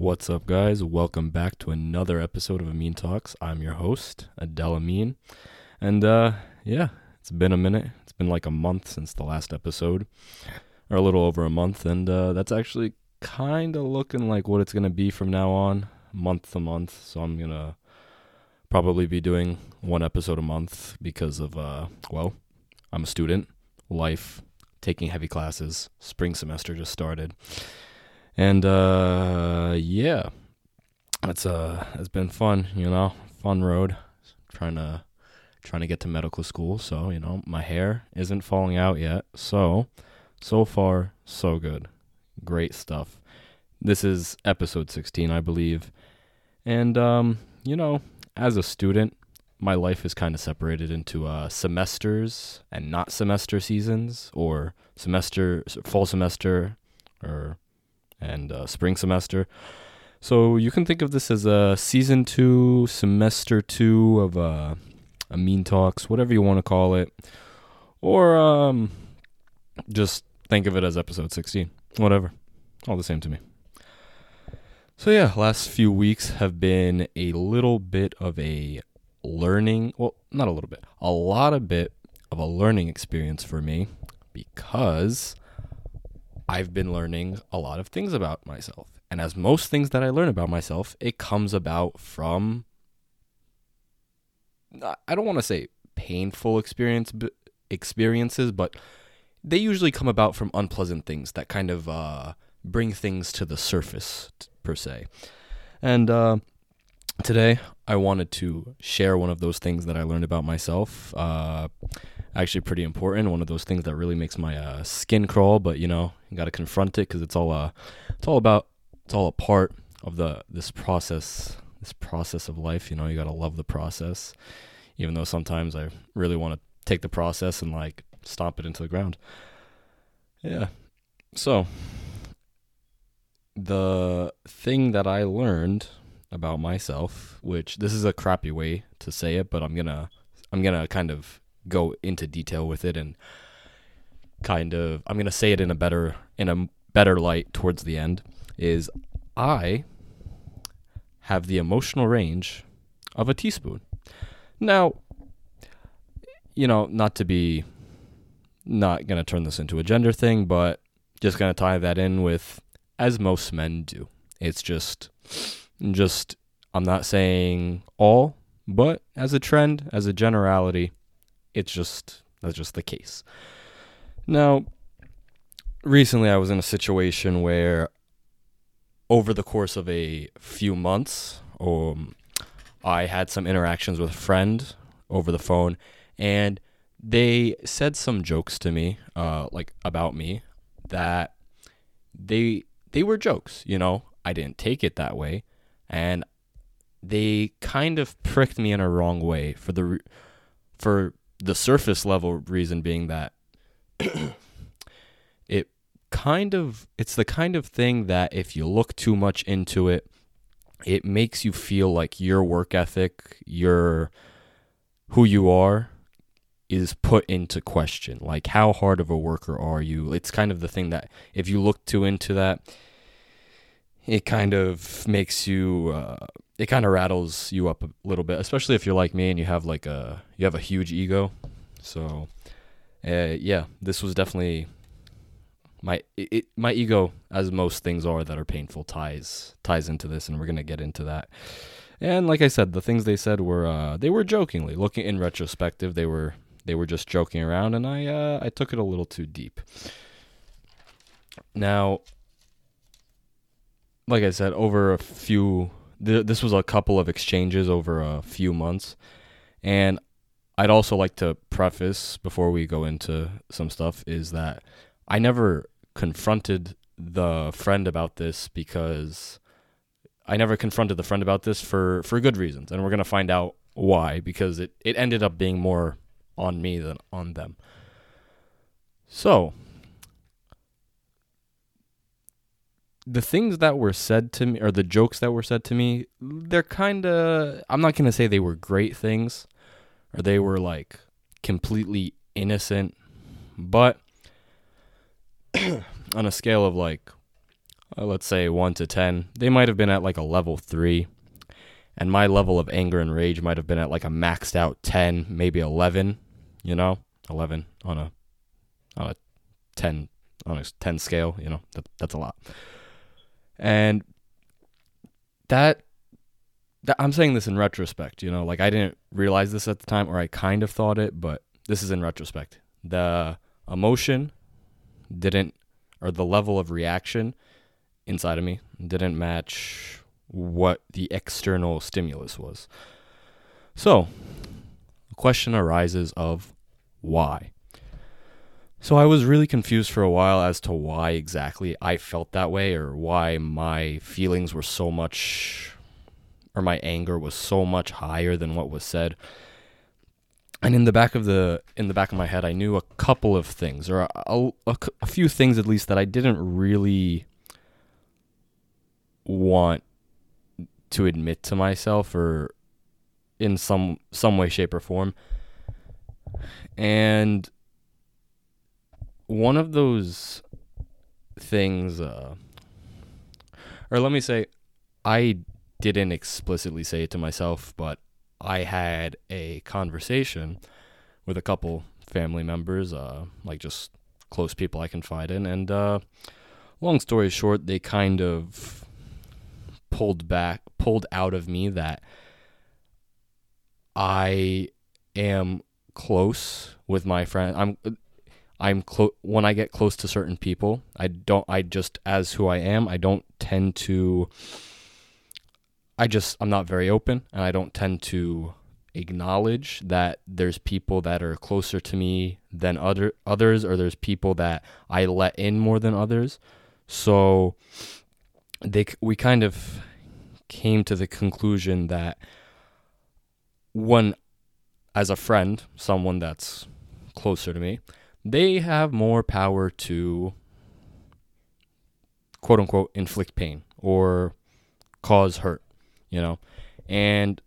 What's up, guys? Welcome back to another episode of Amin Talks. I'm your host, Adele Amin. And uh, yeah, it's been a minute. It's been like a month since the last episode, or a little over a month. And uh, that's actually kind of looking like what it's going to be from now on, month to month. So I'm going to probably be doing one episode a month because of, uh, well, I'm a student, life, taking heavy classes, spring semester just started. And uh, yeah, it's uh, it's been fun, you know, fun road, trying to trying to get to medical school. So you know, my hair isn't falling out yet. So so far so good, great stuff. This is episode 16, I believe, and um, you know, as a student, my life is kind of separated into uh, semesters and not semester seasons, or semester, fall semester, or and uh, spring semester. So you can think of this as a season two, semester two of uh, Amin Talks, whatever you want to call it, or um, just think of it as episode 16, whatever, all the same to me. So yeah, last few weeks have been a little bit of a learning, well, not a little bit, a lot of bit of a learning experience for me because I've been learning a lot of things about myself. And as most things that I learn about myself, it comes about from I don't want to say painful experience experiences, but they usually come about from unpleasant things that kind of uh, bring things to the surface per se. And uh, today I wanted to share one of those things that I learned about myself. Uh, actually pretty important. One of those things that really makes my uh, skin crawl. But you know, you got to confront it because it's all uh, it's all about it's all a part of the this process, this process of life. You know, you got to love the process, even though sometimes I really want to take the process and like stomp it into the ground. Yeah. So the thing that I learned about myself, which this is a crappy way to say it, but I'm gonna I'm gonna kind of go into detail with it and kind of I'm to say it in a better in a better light towards the end is I have the emotional range of a teaspoon. Now, you know, not to be not going to turn this into a gender thing, but just going to tie that in with as most men do. It's just just I'm not saying all, but as a trend, as a generality, it's just that's just the case. Now, recently I was in a situation where over the course of a few months, um, I had some interactions with a friend over the phone, and they said some jokes to me, uh, like about me, that they they were jokes. You know, I didn't take it that way, and they kind of pricked me in a wrong way for the for the surface level reason being that it kind of it's the kind of thing that if you look too much into it it makes you feel like your work ethic your who you are is put into question. Like how hard of a worker are you? It's kind of the thing that if you look too into that it kind of makes you uh, it kind of rattles you up a little bit especially if you're like me and you have like a you have a huge ego. So uh, yeah this was definitely my it, my ego as most things are that are painful ties ties into this and we're gonna get into that. And like i said the things they said were uh, they were jokingly looking in retrospective they were they were just joking around and i uh, i took it a little too deep. Now like I said, over a few, th- this was a couple of exchanges over a few months. And I'd also like to preface before we go into some stuff is that I never confronted the friend about this because I never confronted the friend about this for, for good reasons. And we're going to find out why because it, it ended up being more on me than on them. So, the things that were said to me or the jokes that were said to me they're kind of i'm not going to say they were great things or they were like completely innocent but on a scale of like uh, let's say 1 to 10, they might have been at like a level 3. And my level of anger and rage might have been at like a maxed out 10, maybe 11, you know? 11 on a on a 10 on a 10 scale, you know. That, that's a lot. And that that I'm saying this in retrospect, you know, like I didn't realize this at the time or I kind of thought it, but this is in retrospect. The emotion didn't or the level of reaction inside of me didn't match what the external stimulus was. So, the question arises of why. So I was really confused for a while as to why exactly I felt that way or why my feelings were so much or my anger was so much higher than what was said. And in the back of the in the back of my head I knew a couple of things or a, a, a few things at least that I didn't really want to admit to myself or in some some way shape or form. And one of those things uh, or let me say I didn't explicitly say it to myself, but I had a conversation with a couple family members, uh, like just close people I confide in, and uh, long story short, they kind of pulled back, pulled out of me that I am close with my friend. I'm I'm close when I get close to certain people. I don't. I just as who I am. I don't tend to. I just I'm not very open, and I don't tend to acknowledge that there's people that are closer to me than other others, or there's people that I let in more than others. So they we kind of came to the conclusion that when as a friend, someone that's closer to me, they have more power to quote unquote inflict pain or cause hurt, you know? And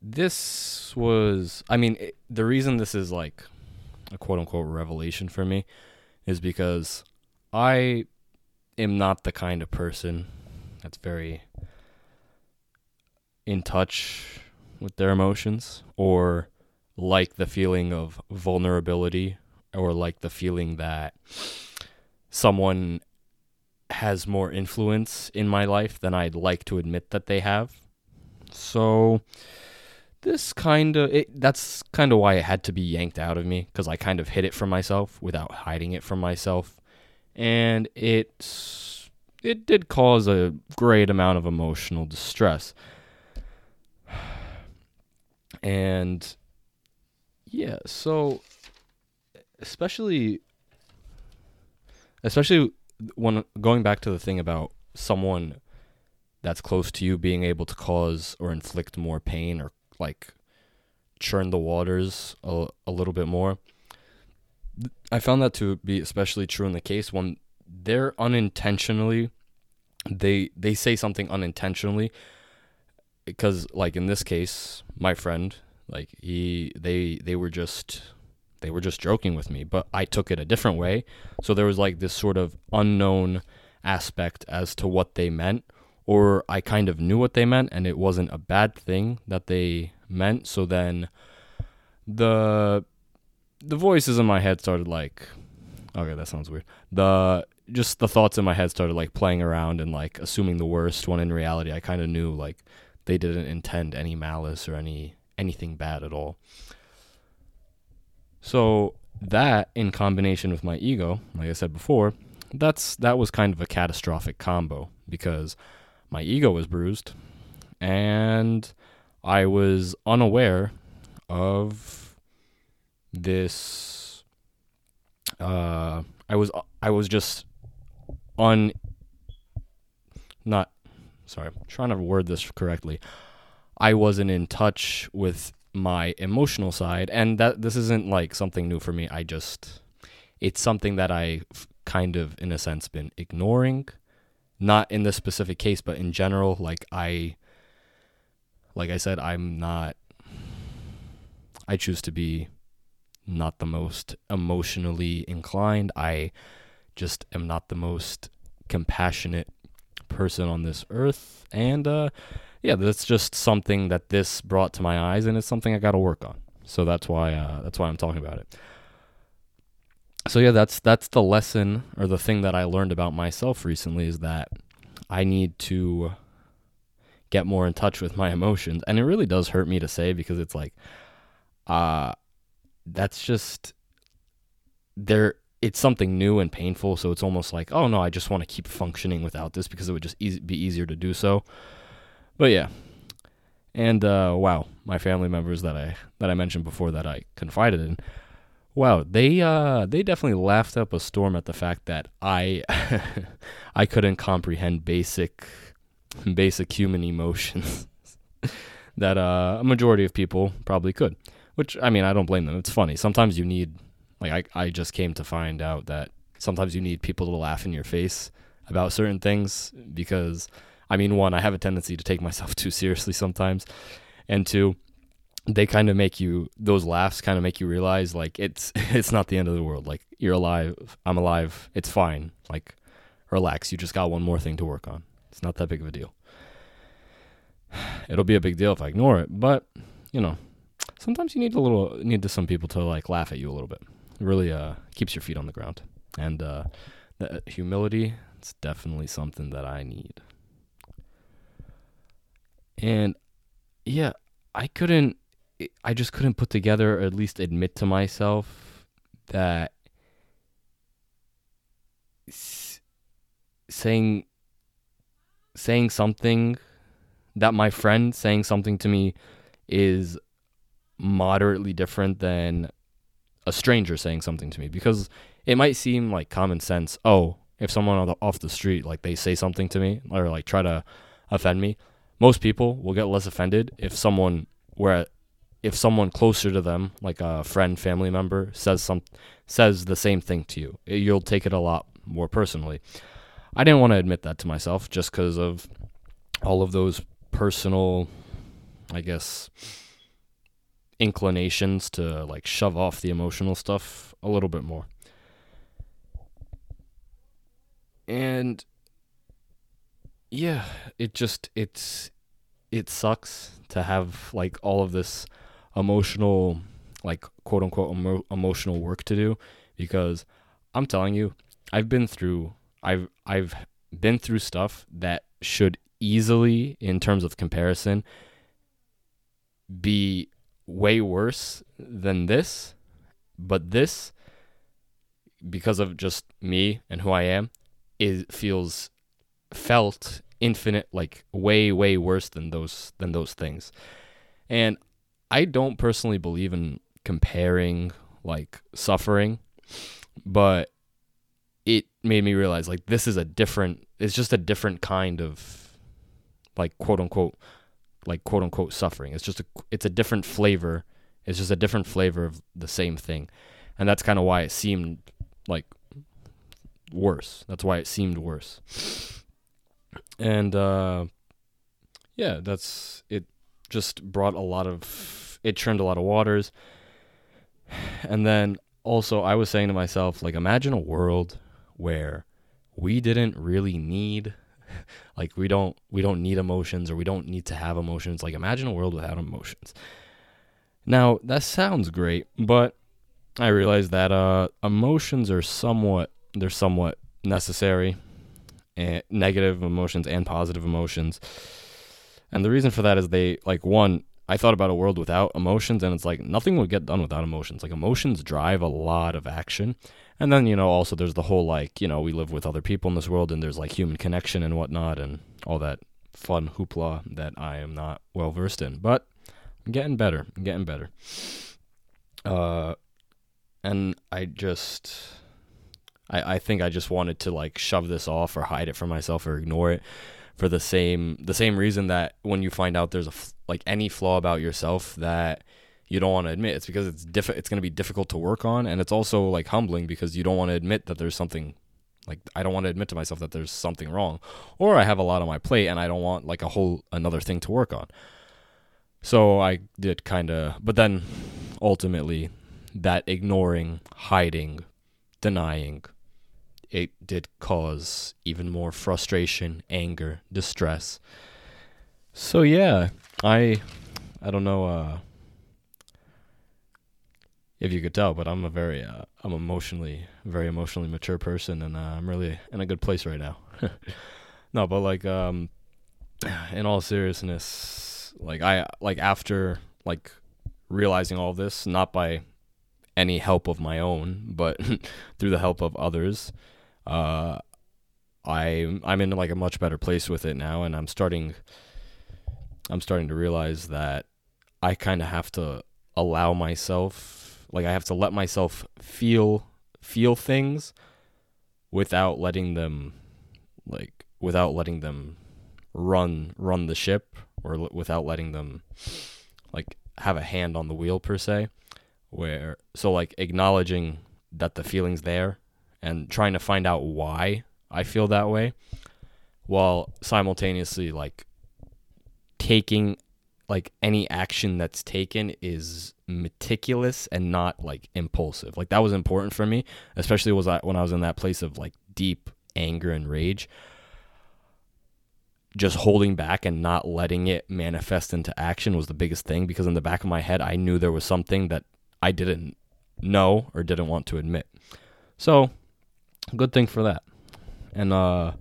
this was, I mean, it, the reason this is like a quote unquote revelation for me is because I am not the kind of person that's very in touch with their emotions or like the feeling of vulnerability or like the feeling that someone has more influence in my life than I'd like to admit that they have. So this kind of that's kind of why it had to be yanked out of me cuz I kind of hid it from myself without hiding it from myself. And it it did cause a great amount of emotional distress. And yeah, so especially especially when going back to the thing about someone that's close to you being able to cause or inflict more pain or like churn the waters a, a little bit more. I found that to be especially true in the case when they're unintentionally they they say something unintentionally because like in this case my friend like he they they were just they were just joking with me, but I took it a different way. So there was like this sort of unknown aspect as to what they meant or I kind of knew what they meant and it wasn't a bad thing that they meant. So then the the voices in my head started like okay, that sounds weird. The just the thoughts in my head started like playing around and like assuming the worst when in reality I kind of knew like they didn't intend any malice or any anything bad at all. So that in combination with my ego, like I said before, that's that was kind of a catastrophic combo because my ego was bruised and I was unaware of this uh I was I was just on not sorry, I'm trying to word this correctly. I wasn't in touch with my emotional side and that this isn't like something new for me. I just it's something that I kind of in a sense been ignoring not in this specific case but in general like I like I said I'm not I choose to be not the most emotionally inclined. I just am not the most compassionate person on this earth. And uh, yeah, that's just something that this brought to my eyes, and it's something I got to work on. So that's why uh, that's why I'm talking about it. So yeah, that's that's the lesson or the thing that I learned about myself recently is that I need to get more in touch with my emotions, and it really does hurt me to say because it's like, uh, that's just there it's something new and painful so it's almost like oh no i just want to keep functioning without this because it would just easy, be easier to do so but yeah. And uh, wow my family members that i that i mentioned before that i confided in wow they uh they definitely laughed up a storm at the fact that i i couldn't comprehend basic basic human emotions that uh, a majority of people probably could. Which i mean i don't blame them. It's funny. Sometimes you need like I, I just came to find out that sometimes you need people to laugh in your face about certain things because I mean one, I have a tendency to take myself too seriously sometimes. And two, they kind of make you those laughs kind of make you realize like it's it's not the end of the world. Like you're alive, I'm alive, it's fine. Like relax, you just got one more thing to work on. It's not that big of a deal. It'll be a big deal if I ignore it, but you know, sometimes you need a little need to some people to like laugh at you a little bit really uh, keeps your feet on the ground. And uh, the humility, it's definitely something that I need. And yeah, I couldn't, I just couldn't put together, or at least admit to myself that saying saying something that my friend saying something to me is moderately different than a stranger saying something to me because it might seem like common sense. Oh, if someone off the street like they say something to me or like try to offend me, most people will get less offended if someone where if someone closer to them, like a friend, family member, says some says the same thing to you. You'll take it a lot more personally. I didn't want to admit that to myself just because of all of those personal, I guess, inclinations to like shove off the emotional stuff a little bit more. And yeah, it just it's it sucks to have like all of this emotional like quote unquote emo- emotional work to do because I'm telling you, I've been through I've I've been through stuff that should easily in terms of comparison be way worse than this, but this, because of just me and who I am, is feels felt infinite like way way worse than those than those things. And I don't personally believe in comparing like suffering, but it made me realize like this is a different it's just a different kind of like quote unquote like quote unquote suffering. It's just a it's a different flavor. It's just a different flavor of the same thing. And that's kind of why it seemed like worse. That's why it seemed worse. And uh yeah, that's it just brought a lot of it churned a lot of waters. And then also I was saying to myself like imagine a world where we didn't really need like we don't we don't need emotions or we don't need to have emotions. Like imagine a world without emotions. Now, that sounds great, but I realize that uh, emotions are somewhat they're somewhat necessary and negative emotions and positive emotions. And the reason for that is they like one, I thought about a world without emotions and it's like nothing would get done without emotions. Like emotions drive a lot of action. And then, you know, also there's the whole like, you know, we live with other people in this world and there's like human connection and whatnot and all that fun hoopla that I am not well versed in. But I'm getting better. I'm getting better. Uh and I just I, I think I just wanted to like shove this off or hide it from myself or ignore it for the same the same reason that when you find out there's a like any flaw about yourself that you don't want to admit. It's because it's diff- it's going to be difficult to work on and it's also like humbling because you don't want to admit that there's something like I don't want to admit to myself that there's something wrong or I have a lot on my plate and I don't want like a whole another thing to work on. So I did kind of but then ultimately that ignoring, hiding, denying it did cause even more frustration, anger, distress. So yeah, I I don't know uh if you could tell, but I'm a very uh, I'm emotionally very emotionally mature person and uh, I'm really in a good place right now. no, but like um in all seriousness, like I like after like realizing all this not by any help of my own, but through the help of others, uh, I I'm in like a much better place with it now, and I'm starting. I'm starting to realize that I kind of have to allow myself, like I have to let myself feel feel things without letting them, like without letting them run run the ship, or l- without letting them, like have a hand on the wheel per se where so like acknowledging that the feeling's there and trying to find out why I feel that way while simultaneously like taking like any action that's taken is meticulous and not like impulsive. Like that was important for me, especially was I when I was in that place of like deep anger and rage. Just holding back and not letting it manifest into action was the biggest thing because in the back of my head I knew there was something that I didn't know or didn't want to admit. So, good thing for that. And uh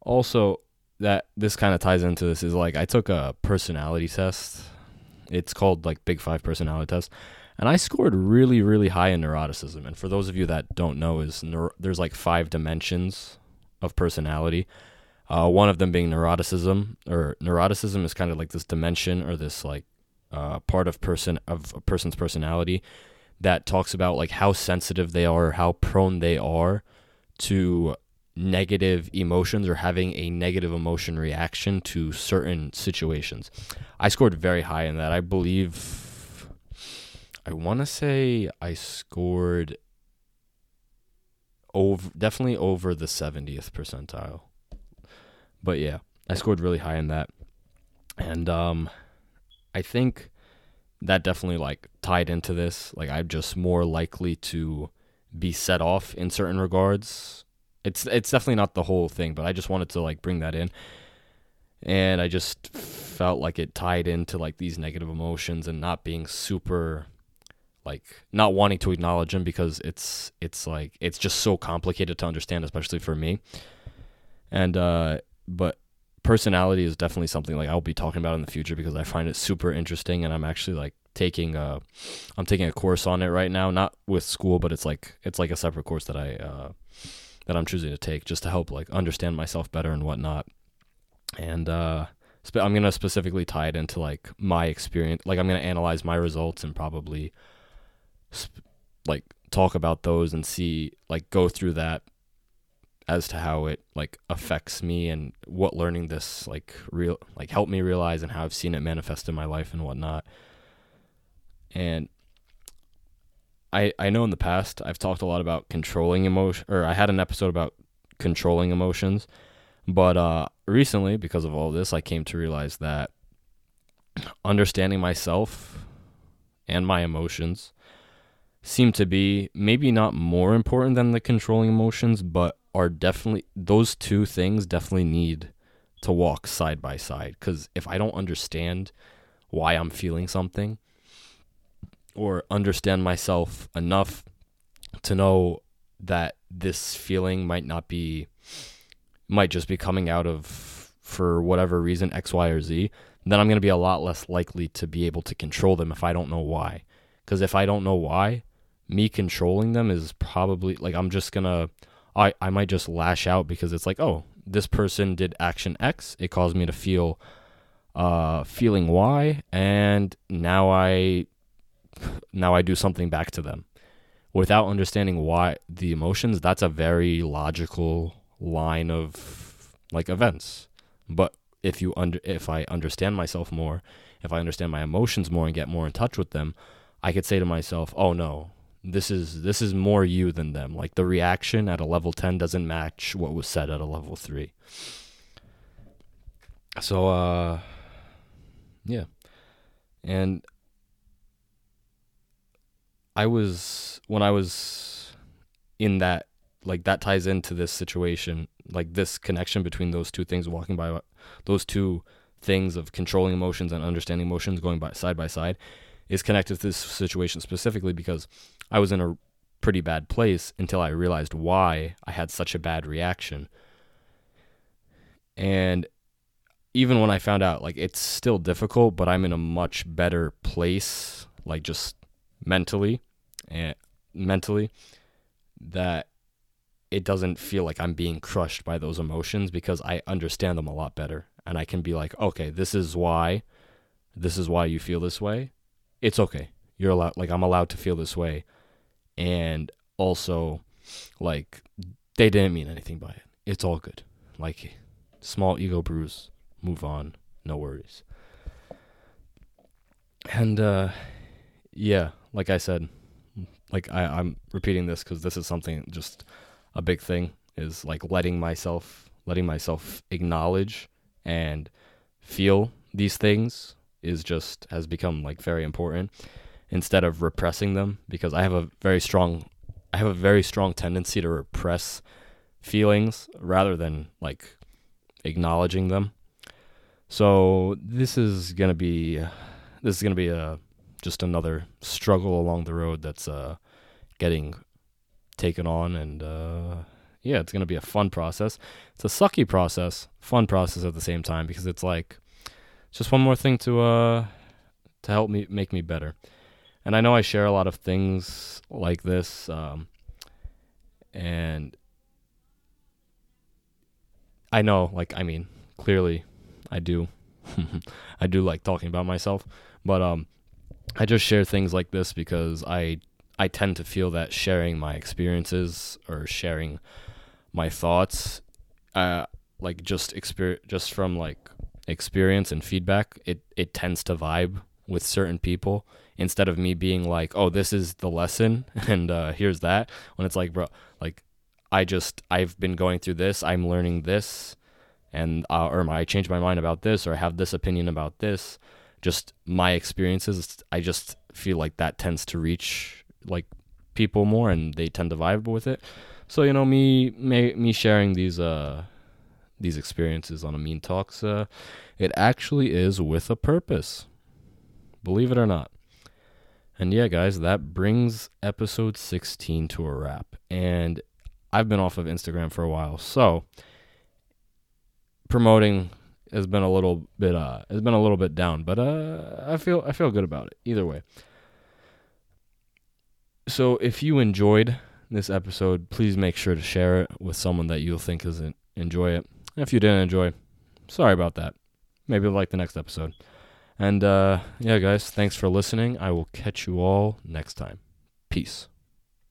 also that this kind of ties into this is like I took a personality test. It's called like Big 5 personality test. And I scored really really high in neuroticism. And for those of you that don't know is neuro- there's like five dimensions of personality. Uh, one of them being neuroticism, or neuroticism is kind of like this dimension or this like uh, part of person of a person's personality that talks about like how sensitive they are, how prone they are to negative emotions or having a negative emotion reaction to certain situations. I scored very high in that. I believe I want to say I scored over definitely over the 70th percentile. But yeah, I scored really high in that. And um I think that definitely like tied into this. Like I'm just more likely to be set off in certain regards. It's it's definitely not the whole thing, but I just wanted to like bring that in. And I just felt like it tied into like these negative emotions and not being super like not wanting to acknowledge them because it's it's like it's just so complicated to understand especially for me. And uh but personality is definitely something like I'll be talking about in the future because I find it super interesting and I'm actually like taking a I'm taking a course on it right now, not with school, but it's like it's like a separate course that I uh that I'm choosing to take just to help like understand myself better and whatnot. And uh spe- I'm to specifically tie it into like my experience, like I'm to analyze my results and probably sp- like talk about those and see like go through that as to how it like affects me and what learning this like real like helped me realize and how I've seen it manifest in my life and whatnot. And I I know in the past I've talked a lot about controlling emotion or I had an episode about controlling emotions, but uh recently because of all this I came to realize that understanding myself and my emotions seem to be maybe not more important than the controlling emotions, but are definitely those two things definitely need to walk side by side cuz if I don't understand why I'm feeling something or understand myself enough to know that this feeling might not be might just be coming out of for whatever reason X Y or Z, then I'm going to be a lot less likely to be able to control them if I don't know why. Cuz if I don't know why, me controlling them is probably like I'm just going to I, I might just lash out because it's like, oh, this person did action X. It caused me to feel uh feeling Y and now I now I do something back to them. Without understanding why the emotions, that's a very logical line of like events. But if you under if I understand myself more, if I understand my emotions more and get more in touch with them, I could say to myself, "Oh no, this is this is more you than them. Like the reaction at a level 10 doesn't match what was said at a level 3. So uh yeah. And I was when I was in that like that ties into this situation, like this connection between those two things, walking by those two things of controlling emotions and understanding emotions, going by side by side, is connected to this situation specifically because I was in a pretty bad place until I realized why I had such a bad reaction. And even when I found out, like it's still difficult, but I'm in a much better place, like just mentally and mentally, that it doesn't feel like I'm being crushed by those emotions because I understand them a lot better. And I can be like, okay, this is why, this is why you feel this way. It's okay. You're allowed, like, I'm allowed to feel this way. And also, like, they didn't mean anything by it. It's all good. Like, small ego bruise, move on, no worries. And, uh, yeah, like I said, like I, I'm repeating this because this is something just a big thing is like letting myself letting myself acknowledge and feel these things is just has become like very important instead of repressing them because I have a very strong I have a very strong tendency to repress feelings rather than like acknowledging them. So this is to be this is to be a just another struggle along the road that's uh getting taken on and uh, yeah it's to be a fun process it's a sucky process fun process at the same time because it's like just one more thing to uh to help me make me better and i know i share a lot of things like this um, and i know like i mean clearly i do i do like talking about myself but um i just share things like this because i I tend to feel that sharing my experiences or sharing my thoughts, uh, like just experience, just from like experience and feedback, it it tends to vibe with certain people instead of me being like, oh, this is the lesson and uh, here's that. When it's like, bro, like I just I've been going through this, I'm learning this, and uh, or I changed my mind about this, or I have this opinion about this. Just my experiences, I just feel like that tends to reach like people more and they tend to vibe with it. So you know me me, me sharing these uh these experiences on Amin Talks uh it actually is with a purpose. Believe it or not. And yeah, guys, that brings episode 16 to a wrap. And I've been off of Instagram for a while. So promoting has been a little bit uh has been a little bit down, but uh I feel I feel good about it either way. So if you enjoyed this episode, please make sure to share it with someone that you'll think isn't enjoy it. If you didn't enjoy, sorry about that. Maybe like the next episode. And uh, yeah, guys, thanks for listening. I will catch you all next time. Peace.